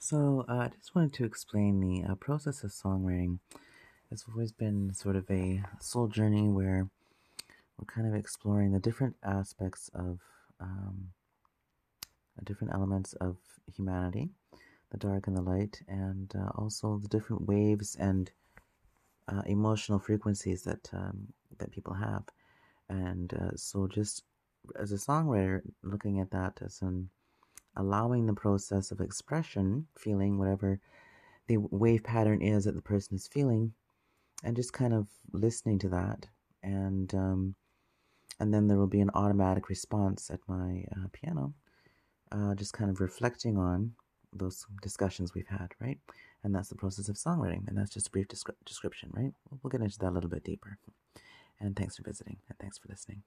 So, uh, I just wanted to explain the uh, process of songwriting. It's always been sort of a soul journey where we're kind of exploring the different aspects of um, different elements of humanity, the dark and the light, and uh, also the different waves and uh, emotional frequencies that um, that people have. And uh, so, just as a songwriter, looking at that as an allowing the process of expression, feeling whatever the wave pattern is that the person is feeling, and just kind of listening to that, and um, and then there will be an automatic response at my uh, piano, uh, just kind of reflecting on those discussions we've had, right? And that's the process of songwriting, and that's just a brief descri- description, right? We'll get into that a little bit deeper. And thanks for visiting, and thanks for listening.